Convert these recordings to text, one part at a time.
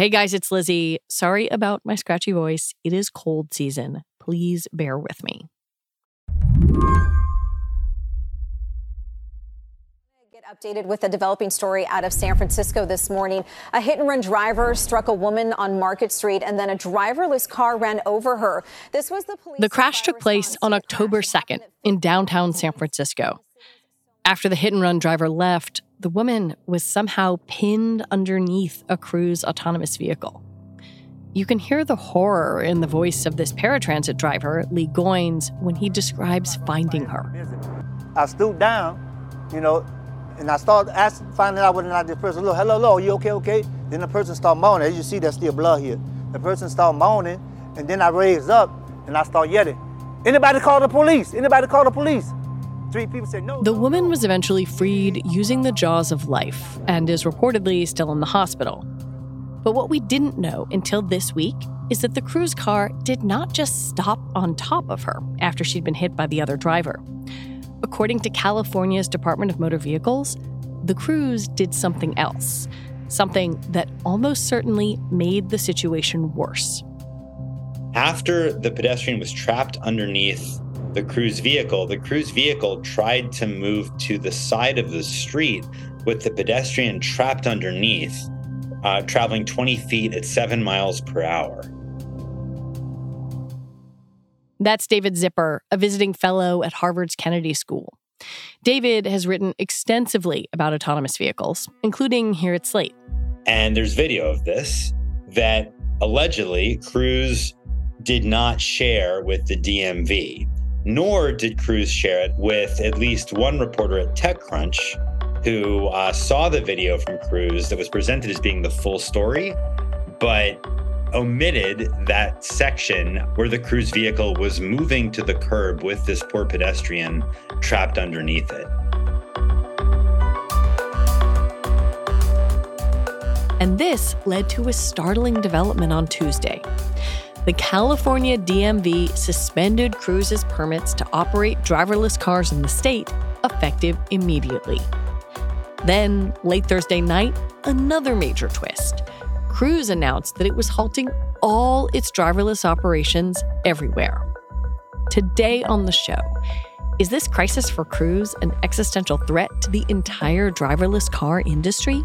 Hey guys, it's Lizzie. Sorry about my scratchy voice. It is cold season. Please bear with me. Get updated with a developing story out of San Francisco this morning. A hit and run driver struck a woman on Market Street and then a driverless car ran over her. This was the police. The crash took place on October 2nd in downtown San Francisco. After the hit and run driver left, the woman was somehow pinned underneath a Cruise autonomous vehicle. You can hear the horror in the voice of this paratransit driver, Lee Goins, when he describes finding her. I stooped down, you know, and I started asking, finding out whether or not this person, look, hello, hello, you okay, okay? Then the person started moaning. As you see, there's still blood here. The person started moaning, and then I raised up and I started yelling, anybody call the police? Anybody call the police? Three people said no. The no, woman no. was eventually freed using the jaws of life and is reportedly still in the hospital. But what we didn't know until this week is that the Cruise car did not just stop on top of her after she'd been hit by the other driver. According to California's Department of Motor Vehicles, the Cruise did something else, something that almost certainly made the situation worse. After the pedestrian was trapped underneath the Cruise vehicle, the Cruise vehicle tried to move to the side of the street with the pedestrian trapped underneath, uh, traveling 20 feet at seven miles per hour. That's David Zipper, a visiting fellow at Harvard's Kennedy School. David has written extensively about autonomous vehicles, including here at Slate. And there's video of this that allegedly Cruise did not share with the DMV, nor did Cruise share it with at least one reporter at TechCrunch who uh, saw the video from Cruise that was presented as being the full story, but omitted that section where the Cruise vehicle was moving to the curb with this poor pedestrian trapped underneath it. And this led to a startling development on Tuesday. The California DMV suspended Cruise's permits to operate driverless cars in the state, effective immediately. Then, late Thursday night, another major twist. Cruise announced that it was halting all its driverless operations everywhere. Today on the show, is this crisis for Cruise an existential threat to the entire driverless car industry?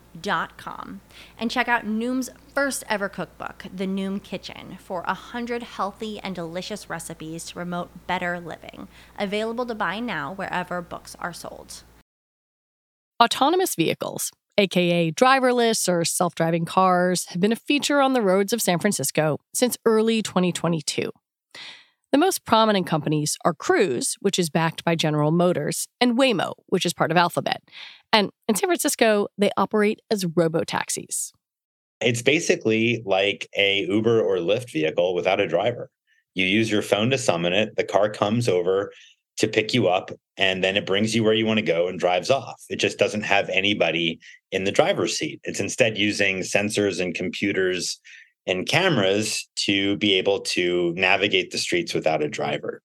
noom.com and check out Noom's first ever cookbook, The Noom Kitchen, for 100 healthy and delicious recipes to promote better living. Available to buy now wherever books are sold. Autonomous vehicles, aka driverless or self driving cars, have been a feature on the roads of San Francisco since early 2022. The most prominent companies are Cruise, which is backed by General Motors, and Waymo, which is part of Alphabet. And in San Francisco, they operate as robo taxis. It's basically like a Uber or Lyft vehicle without a driver. You use your phone to summon it, the car comes over to pick you up, and then it brings you where you want to go and drives off. It just doesn't have anybody in the driver's seat. It's instead using sensors and computers and cameras to be able to navigate the streets without a driver.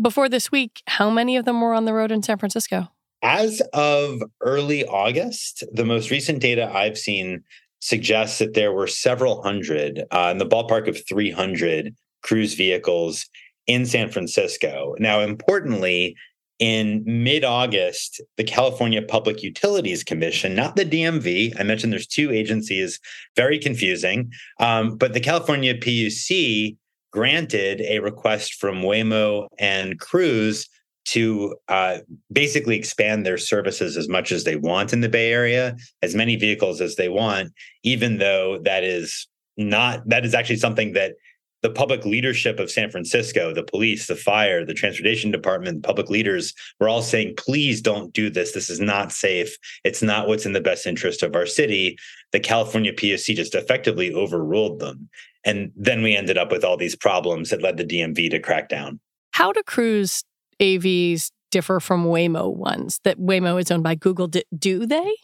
Before this week, how many of them were on the road in San Francisco? As of early August, the most recent data I've seen suggests that there were several hundred, uh, in the ballpark of 300 cruise vehicles in San Francisco. Now, importantly, in mid August, the California Public Utilities Commission, not the DMV, I mentioned there's two agencies, very confusing, um, but the California PUC granted a request from Waymo and Cruise to uh, basically expand their services as much as they want in the Bay Area, as many vehicles as they want, even though that is not, that is actually something that the public leadership of San Francisco, the police, the fire, the transportation department, public leaders were all saying, please don't do this. This is not safe. It's not what's in the best interest of our city. The California PUC just effectively overruled them. And then we ended up with all these problems that led the DMV to crack down. How do cruise AVs differ from Waymo ones that Waymo is owned by Google? Do they?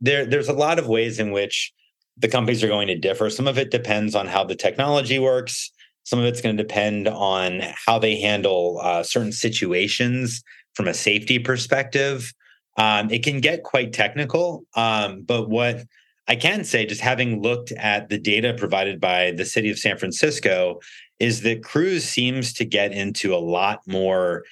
There, there's a lot of ways in which the companies are going to differ. Some of it depends on how the technology works. Some of it's going to depend on how they handle uh, certain situations from a safety perspective. Um, it can get quite technical, um, but what I can say, just having looked at the data provided by the city of San Francisco, is that Cruise seems to get into a lot more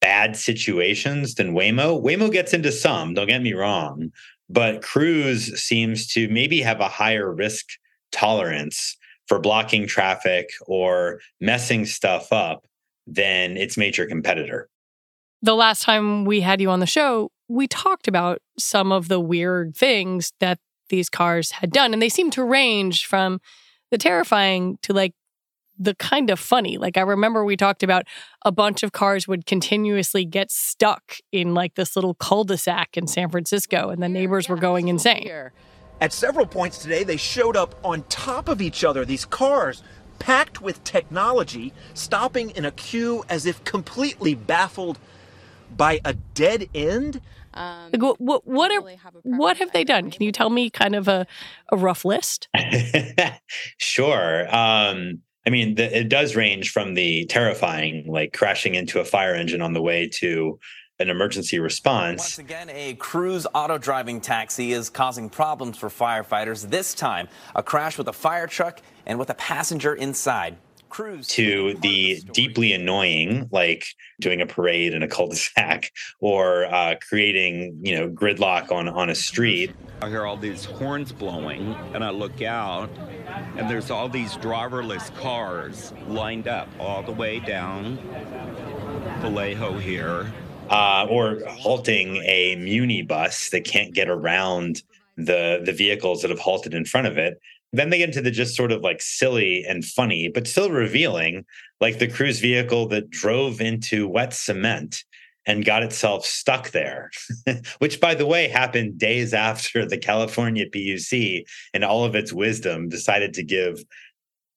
bad situations than Waymo. Waymo gets into some, don't get me wrong, but Cruise seems to maybe have a higher risk tolerance for blocking traffic or messing stuff up than its major competitor. The last time we had you on the show, we talked about some of the weird things that these cars had done, and they seem to range from the terrifying to like the kind of funny. Like I remember we talked about a bunch of cars would continuously get stuck in like this little cul-de-sac in San Francisco and the neighbors were going insane. At several points today they showed up on top of each other these cars packed with technology stopping in a queue as if completely baffled by a dead end. Um, like what what what, are, really have, what have they done? Can you tell me kind of a, a rough list? sure. Um, I mean, the, it does range from the terrifying, like crashing into a fire engine on the way to an emergency response. Once again, a cruise auto driving taxi is causing problems for firefighters. This time, a crash with a fire truck and with a passenger inside. Cruise to the deeply annoying, like doing a parade in a cul-de-sac or uh, creating, you know, gridlock on on a street. I hear all these horns blowing, and I look out, and there's all these driverless cars lined up all the way down Vallejo here. Uh, or halting a Muni bus that can't get around the the vehicles that have halted in front of it. Then they get into the just sort of like silly and funny, but still revealing, like the cruise vehicle that drove into wet cement and got itself stuck there, which, by the way, happened days after the California PUC, in all of its wisdom, decided to give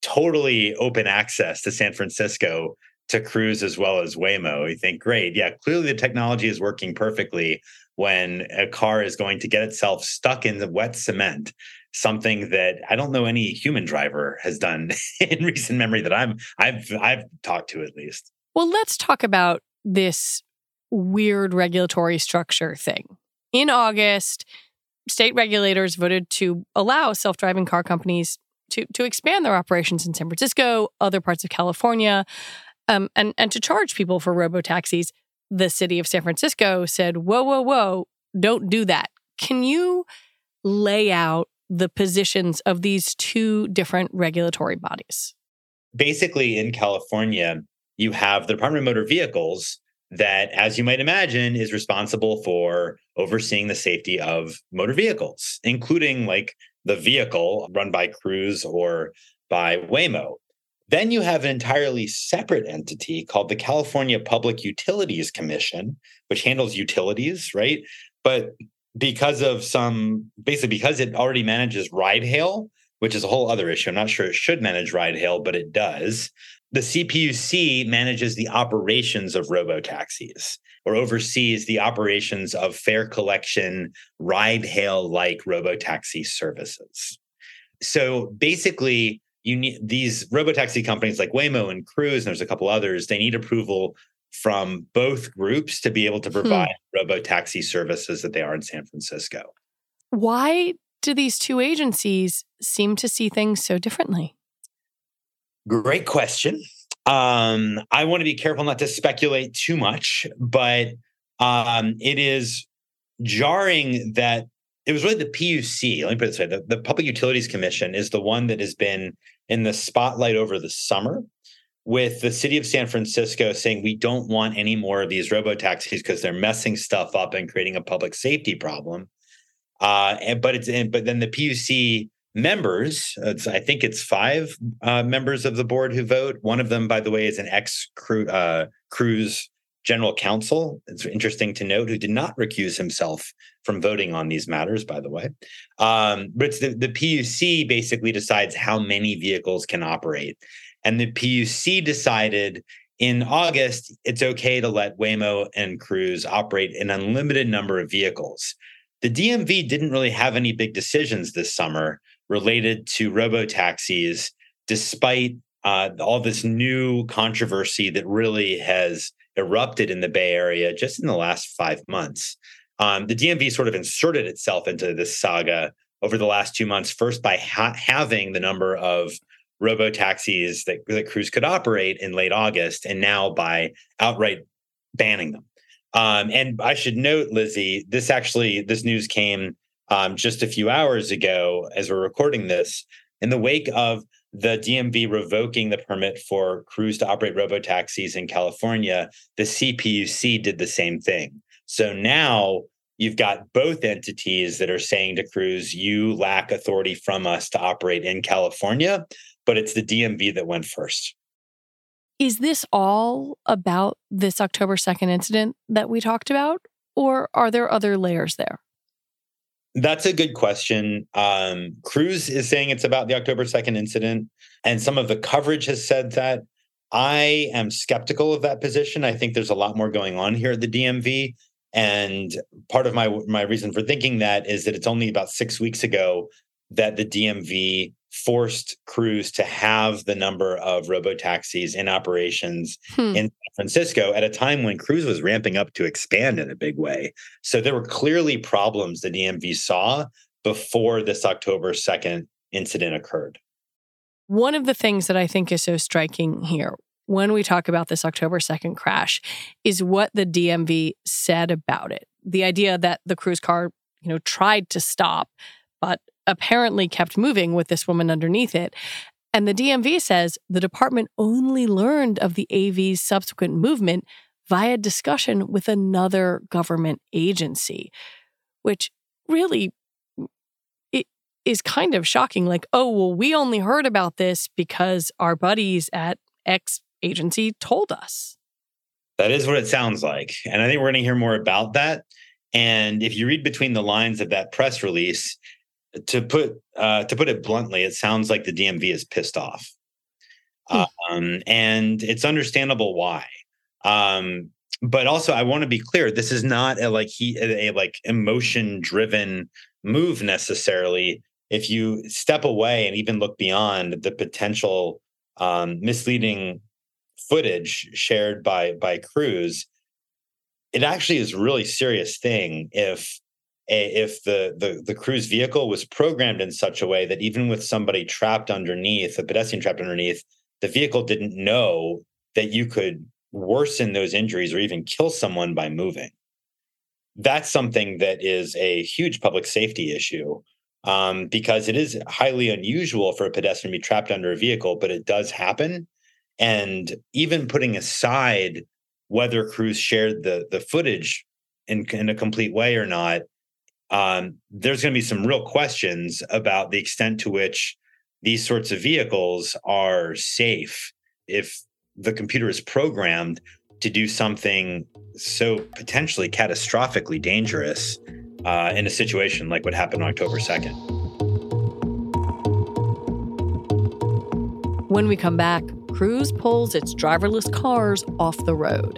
totally open access to San Francisco to Cruise as well as Waymo. You think, great. Yeah, clearly the technology is working perfectly when a car is going to get itself stuck in the wet cement something that I don't know any human driver has done in recent memory that I'm I've I've talked to at least. Well, let's talk about this weird regulatory structure thing. In August, state regulators voted to allow self driving car companies to, to expand their operations in San Francisco, other parts of California, um, and, and to charge people for robo taxis. The city of San Francisco said, whoa, whoa, whoa, don't do that. Can you lay out the positions of these two different regulatory bodies? Basically, in California, you have the Department of Motor Vehicles that, as you might imagine, is responsible for overseeing the safety of motor vehicles, including like the vehicle run by Cruise or by Waymo. Then you have an entirely separate entity called the California Public Utilities Commission, which handles utilities, right? But because of some, basically, because it already manages ride hail, which is a whole other issue. I'm not sure it should manage ride hail, but it does. The CPUC manages the operations of robo taxis or oversees the operations of fare collection, ride hail like robo taxi services. So basically, you need these robotaxi companies like Waymo and Cruise, and there's a couple others, they need approval from both groups to be able to hmm. provide hmm. robotaxi services that they are in San Francisco. Why do these two agencies seem to see things so differently? Great question. Um, I want to be careful not to speculate too much, but um, it is jarring that it was really the PUC. Let me put it this way: the, the Public Utilities Commission is the one that has been in the spotlight over the summer with the city of San Francisco saying we don't want any more of these robo taxis because they're messing stuff up and creating a public safety problem. Uh, and, but it's but then the PUC members, I think it's five uh, members of the board who vote. One of them, by the way, is an ex uh, Cruise general counsel. It's interesting to note who did not recuse himself from voting on these matters, by the way. Um, but the, the PUC basically decides how many vehicles can operate. And the PUC decided in August, it's okay to let Waymo and Cruise operate an unlimited number of vehicles. The DMV didn't really have any big decisions this summer related to robo taxis, despite uh, all this new controversy that really has erupted in the Bay Area just in the last five months. Um, the DMV sort of inserted itself into this saga over the last two months, first by ha- having the number of robo taxis that, that Cruise could operate in late August, and now by outright banning them. Um, and I should note, Lizzie, this actually this news came um, just a few hours ago as we're recording this in the wake of the DMV revoking the permit for Cruise to operate robo taxis in California. The CPUC did the same thing. So now you've got both entities that are saying to Cruise, you lack authority from us to operate in California, but it's the DMV that went first. Is this all about this October 2nd incident that we talked about? Or are there other layers there? That's a good question. Um, Cruise is saying it's about the October 2nd incident, and some of the coverage has said that. I am skeptical of that position. I think there's a lot more going on here at the DMV. And part of my my reason for thinking that is that it's only about six weeks ago that the DMV forced Cruise to have the number of robo taxis in operations hmm. in San Francisco at a time when Cruise was ramping up to expand in a big way. So there were clearly problems the DMV saw before this October 2nd incident occurred. One of the things that I think is so striking here when we talk about this October 2nd crash is what the DMV said about it. The idea that the cruise car, you know, tried to stop, but apparently kept moving with this woman underneath it. And the DMV says the department only learned of the AV's subsequent movement via discussion with another government agency, which really mm, it is kind of shocking. Like, oh, well, we only heard about this because our buddies at X agency told us. That is what it sounds like. And I think we're going to hear more about that. And if you read between the lines of that press release, to put uh, to put it bluntly, it sounds like the DMV is pissed off, hmm. um, and it's understandable why. Um, but also, I want to be clear: this is not a like he a, a like emotion driven move necessarily. If you step away and even look beyond the potential um, misleading footage shared by by Cruise, it actually is a really serious thing if if the, the the cruise vehicle was programmed in such a way that even with somebody trapped underneath, a pedestrian trapped underneath, the vehicle didn't know that you could worsen those injuries or even kill someone by moving. That's something that is a huge public safety issue um, because it is highly unusual for a pedestrian to be trapped under a vehicle, but it does happen. And even putting aside whether Cruise shared the the footage in, in a complete way or not, um, there's going to be some real questions about the extent to which these sorts of vehicles are safe if the computer is programmed to do something so potentially catastrophically dangerous uh, in a situation like what happened on October 2nd. When we come back, Cruise pulls its driverless cars off the road.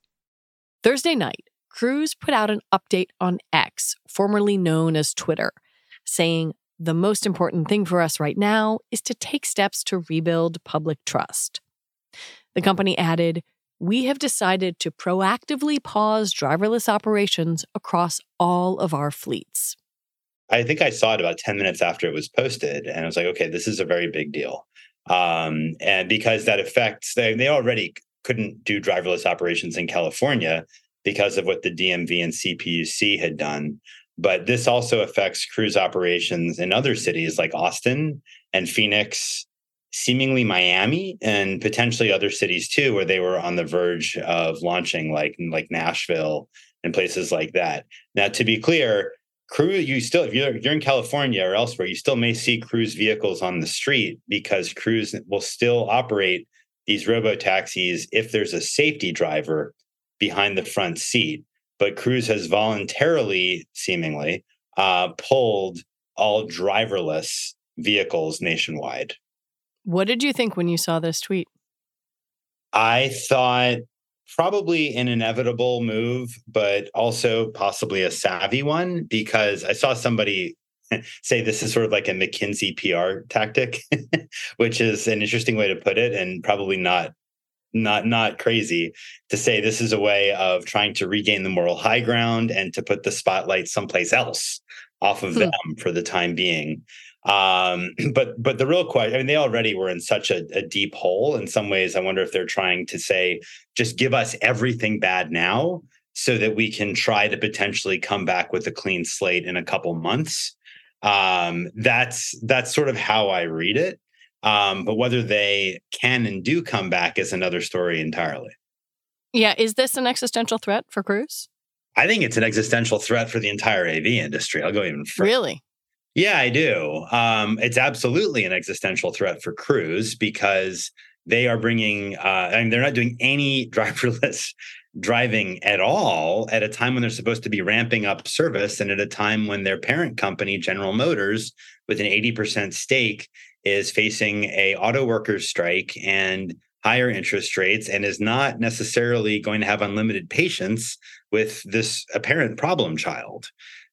Thursday night, Cruise put out an update on X, formerly known as Twitter, saying the most important thing for us right now is to take steps to rebuild public trust. The company added, we have decided to proactively pause driverless operations across all of our fleets. I think I saw it about 10 minutes after it was posted, and I was like, okay, this is a very big deal um, and because that affects they, they already couldn't do driverless operations in California because of what the DMV and CPUC had done. But this also affects cruise operations in other cities like Austin and Phoenix, seemingly Miami, and potentially other cities too, where they were on the verge of launching, like like Nashville and places like that. Now, to be clear, crew you still if you're, you're in california or elsewhere you still may see cruise vehicles on the street because cruise will still operate these robo taxis if there's a safety driver behind the front seat. But cruise has voluntarily seemingly uh, pulled all driverless vehicles nationwide. What did you think when you saw this tweet? I thought probably an inevitable move, but also possibly a savvy one because I saw somebody say this is sort of like a McKinsey PR tactic, which is an interesting way to put it and probably not not not crazy to say this is a way of trying to regain the moral high ground and to put the spotlight someplace else off of hmm. them for the time being. Um, but but the real question, I mean, they already were in such a, a deep hole. In some ways, I wonder if they're trying to say, just give us everything bad now so that we can try to potentially come back with a clean slate in a couple months. Um, that's that's sort of how I read it. Um, but whether they can and do come back is another story entirely. Yeah, is this an existential threat for Cruise? I think it's an existential threat for the entire AV industry. I'll go even further. Really? Yeah, I do. Um, it's absolutely an existential threat for Cruise because they are bringing, uh, I mean, they're not doing any driverless driving at all at a time when they're supposed to be ramping up service and at a time when their parent company, General Motors, with an 80% stake, is facing a auto workers strike and higher interest rates and is not necessarily going to have unlimited patience with this apparent problem child.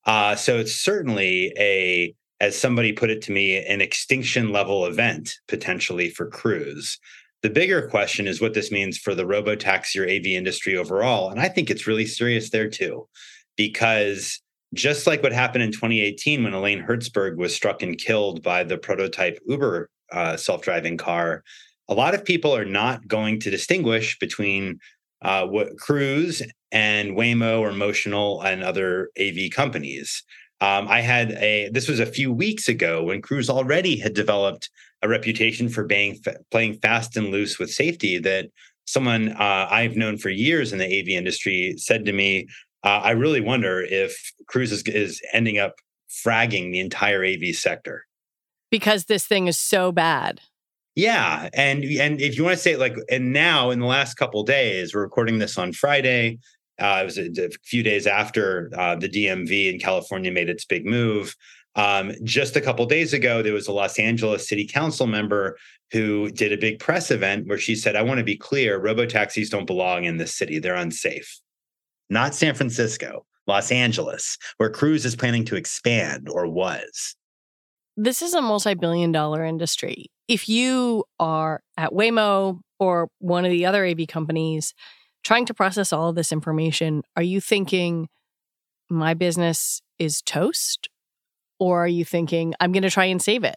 Uh, so it's certainly a, as somebody put it to me, an extinction level event potentially for Cruise. The bigger question is what this means for the robo taxi or AV industry overall. And I think it's really serious there too, because just like what happened in 2018 when Elaine Herzberg was struck and killed by the prototype Uber uh, self driving car, a lot of people are not going to distinguish between uh, what Cruise and Waymo or Motional and other AV companies. Um, I had a this was a few weeks ago when Cruise already had developed a reputation for being playing fast and loose with safety that someone uh, I've known for years in the AV industry said to me, uh, I really wonder if Cruise is, is ending up fragging the entire AV sector because this thing is so bad. Yeah, and and if you want to say like, and now in the last couple days, we're recording this on Friday. Uh, it was a, a, few days after uh, the DMV in California made its big move. Um, just a couple days ago, there was a Los Angeles City Council member who did a big press event where she said, "I want to be clear: robo taxis don't belong in this city; they're unsafe." Not San Francisco, Los Angeles, where Cruise is planning to expand or was. This is a multi-billion dollar industry if you are at Waymo or one of the other AV companies trying to process all of this information, are you thinking my business is toast? Or are you thinking I'm going to try and save it?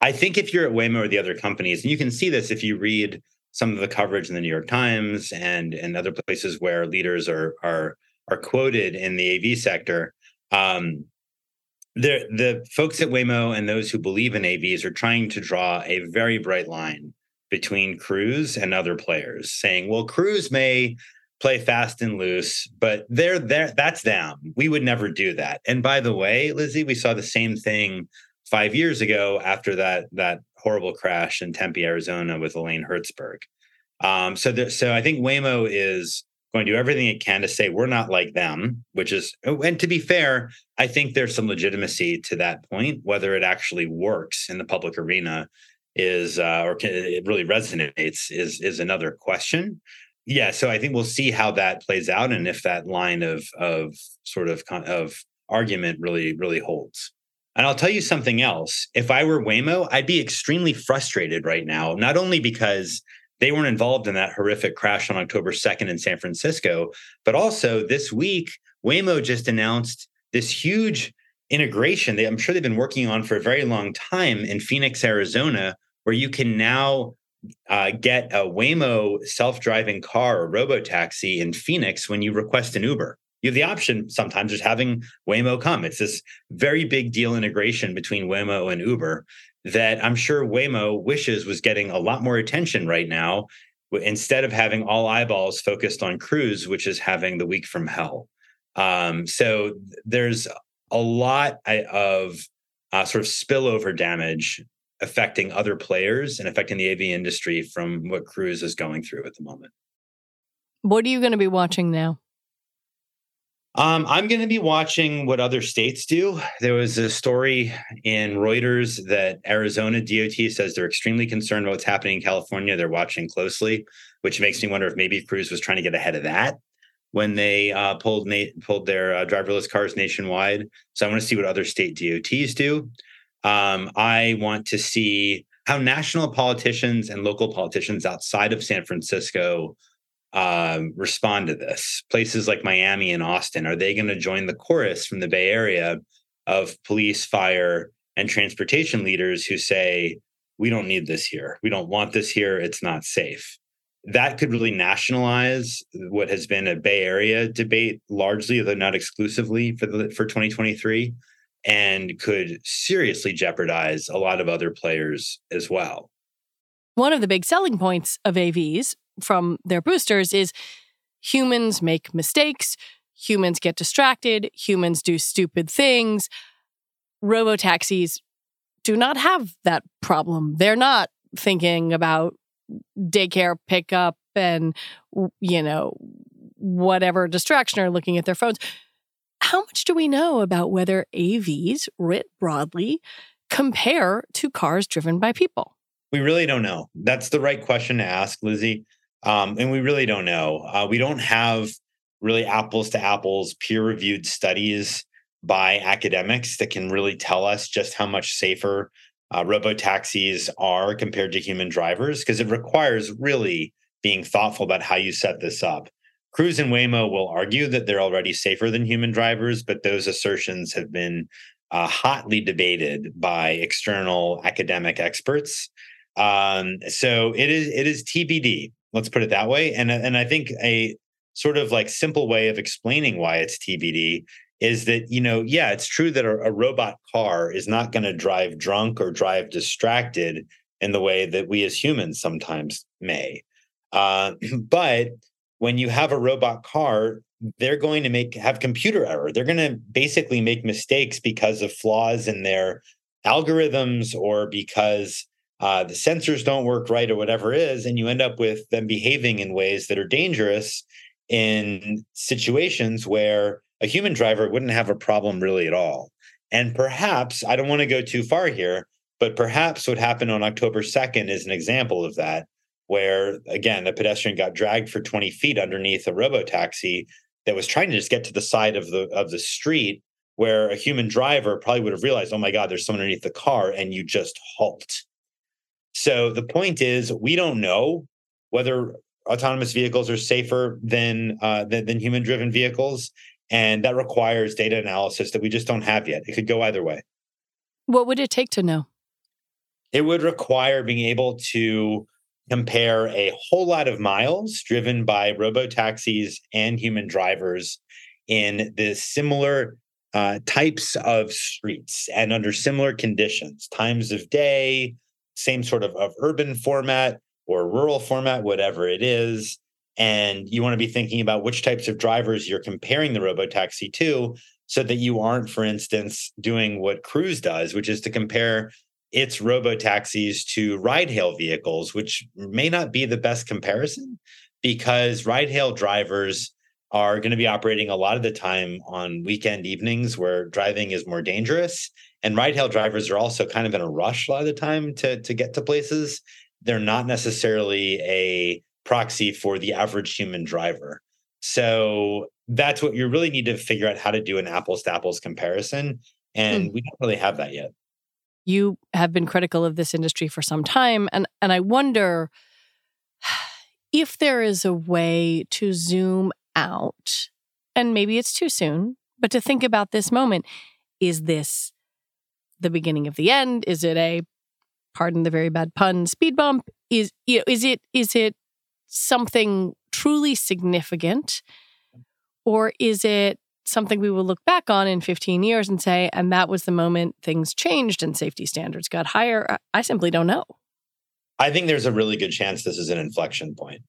I think if you're at Waymo or the other companies, and you can see this if you read some of the coverage in the New York Times and and other places where leaders are are are quoted in the AV sector. Um, the the folks at Waymo and those who believe in AVs are trying to draw a very bright line between Cruise and other players, saying, "Well, Cruise may play fast and loose, but they're there. That's them. We would never do that." And by the way, Lizzie, we saw the same thing five years ago after that that horrible crash in Tempe, Arizona, with Elaine Herzberg. Um, so, there, so I think Waymo is going to do everything it can to say we're not like them, which is, oh, and to be fair, I think there's some legitimacy to that point. Whether it actually works in the public arena is, uh, or can, it really resonates, is is another question. Yeah, so I think we'll see how that plays out, and if that line of of sort of of argument really really holds. And I'll tell you something else. If I were Waymo, I'd be extremely frustrated right now, not only because they weren't involved in that horrific crash on October 2nd in San Francisco. But also this week, Waymo just announced this huge integration that I'm sure they've been working on for a very long time in Phoenix, Arizona, where you can now uh, get a Waymo self-driving car or robo taxi in Phoenix when you request an Uber. You have the option sometimes just having Waymo come. It's this very big deal integration between Waymo and Uber that I'm sure Waymo wishes was getting a lot more attention right now instead of having all eyeballs focused on Cruise, which is having the week from hell. Um, so there's a lot of uh, sort of spillover damage affecting other players and affecting the AV industry from what Cruise is going through at the moment. What are you going to be watching now? Um, I'm going to be watching what other states do. There was a story in Reuters that Arizona DOT says they're extremely concerned about what's happening in California. They're watching closely, which makes me wonder if maybe Cruise was trying to get ahead of that when they uh, pulled na- pulled their uh, driverless cars nationwide. So I want to see what other state DOTs do. Um, I want to see how national politicians and local politicians outside of San Francisco um, respond to this? Places like Miami and Austin, are they going to join the chorus from the Bay Area of police, fire, and transportation leaders who say, we don't need this here. We don't want this here. It's not safe. That could really nationalize what has been a Bay Area debate, largely, though not exclusively, for the for 2023, and could seriously jeopardize a lot of other players as well. One of the big selling points of AVs from their boosters is humans make mistakes, humans get distracted, humans do stupid things. Robo taxis do not have that problem. They're not thinking about daycare pickup and, you know, whatever distraction or looking at their phones. How much do we know about whether AVs, writ broadly, compare to cars driven by people? We really don't know. That's the right question to ask, Lizzie. Um, and we really don't know. Uh, we don't have really apples to apples peer reviewed studies by academics that can really tell us just how much safer uh, robo taxis are compared to human drivers because it requires really being thoughtful about how you set this up. Cruise and Waymo will argue that they're already safer than human drivers, but those assertions have been uh, hotly debated by external academic experts. Um, so it is it is TBD. Let's put it that way. And and I think a sort of like simple way of explaining why it's TBD is that you know yeah it's true that a, a robot car is not going to drive drunk or drive distracted in the way that we as humans sometimes may uh, but when you have a robot car they're going to make have computer error. They're going to basically make mistakes because of flaws in their algorithms or because uh, the sensors don't work right or whatever is, and you end up with them behaving in ways that are dangerous in situations where a human driver wouldn't have a problem really at all. And perhaps, I don't want to go too far here, but perhaps what happened on October 2nd is an example of that, where again, a pedestrian got dragged for 20 feet underneath a robo taxi that was trying to just get to the side of the of the street where a human driver probably would have realized, oh my God, there's someone underneath the car, and you just halt. So the point is, we don't know whether autonomous vehicles are safer than uh, than, than human driven vehicles, and that requires data analysis that we just don't have yet. It could go either way. What would it take to know? It would require being able to compare a whole lot of miles driven by robo taxis and human drivers in the similar uh, types of streets and under similar conditions, times of day, same sort of, of urban format or rural format, whatever it is. And you want to be thinking about which types of drivers you're comparing the robo taxi to so that you aren't, for instance, doing what Cruise does, which is to compare its robo taxis to ride hail vehicles, which may not be the best comparison because ride hail drivers are going to be operating a lot of the time on weekend evenings where driving is more dangerous. And ride hail drivers are also kind of in a rush a lot of the time to, to get to places. They're not necessarily a proxy for the average human driver. So that's what you really need to figure out how to do an apples to apples comparison. And hmm. we don't really have that yet. You have been critical of this industry for some time. And, and I wonder if there is a way to zoom out, and maybe it's too soon, but to think about this moment is this the beginning of the end? Is it a pardon the very bad pun speed bump? Is you know, is it is it something truly significant or is it something we will look back on in 15 years and say and that was the moment things changed and safety standards got higher i simply don't know i think there's a really good chance this is an inflection point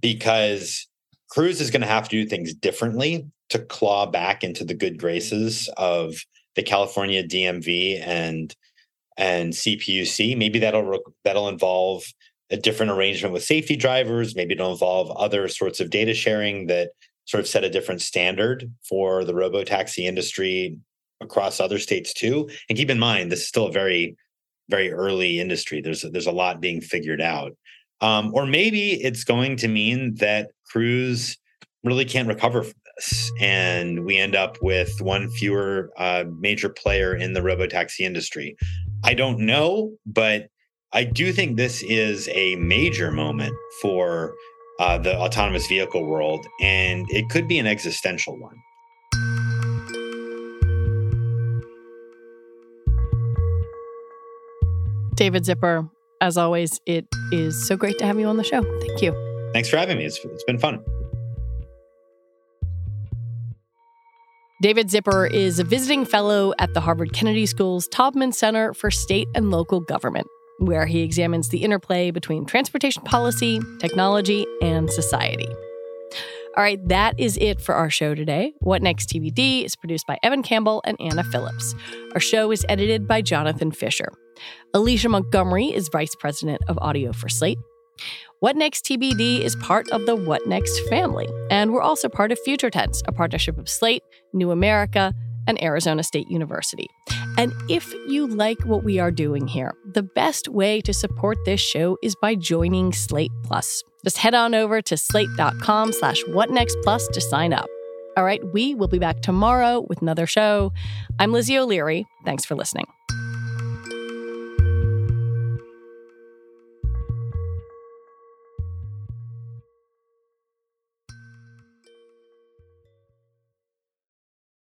because Cruise is going to have to do things differently to claw back into the good graces of the California DMV and and CPUC. Maybe that'll that'll involve a different arrangement with safety drivers. Maybe it'll involve other sorts of data sharing that sort of set a different standard for the robo taxi industry across other states too. And keep in mind, this is still a very very early industry. There's there's a lot being figured out. Um, or maybe it's going to mean that Cruise really can't recover from this. And we end up with one fewer uh, major player in the robo taxi industry. I don't know, but I do think this is a major moment for uh, the autonomous vehicle world, and it could be an existential one. David Zipper, as always, it is so great to have you on the show. Thank you. Thanks for having me. It's, it's been fun. David Zipper is a visiting fellow at the Harvard Kennedy School's Taubman Center for State and Local Government, where he examines the interplay between transportation policy, technology, and society. All right, that is it for our show today. What Next TBD is produced by Evan Campbell and Anna Phillips. Our show is edited by Jonathan Fisher. Alicia Montgomery is Vice President of Audio for Slate. What Next TBD is part of the What Next family, and we're also part of Future Tense, a partnership of Slate, New America, and Arizona State University. And if you like what we are doing here, the best way to support this show is by joining Slate Plus. Just head on over to slate.com slash whatnextplus to sign up. All right, we will be back tomorrow with another show. I'm Lizzie O'Leary. Thanks for listening.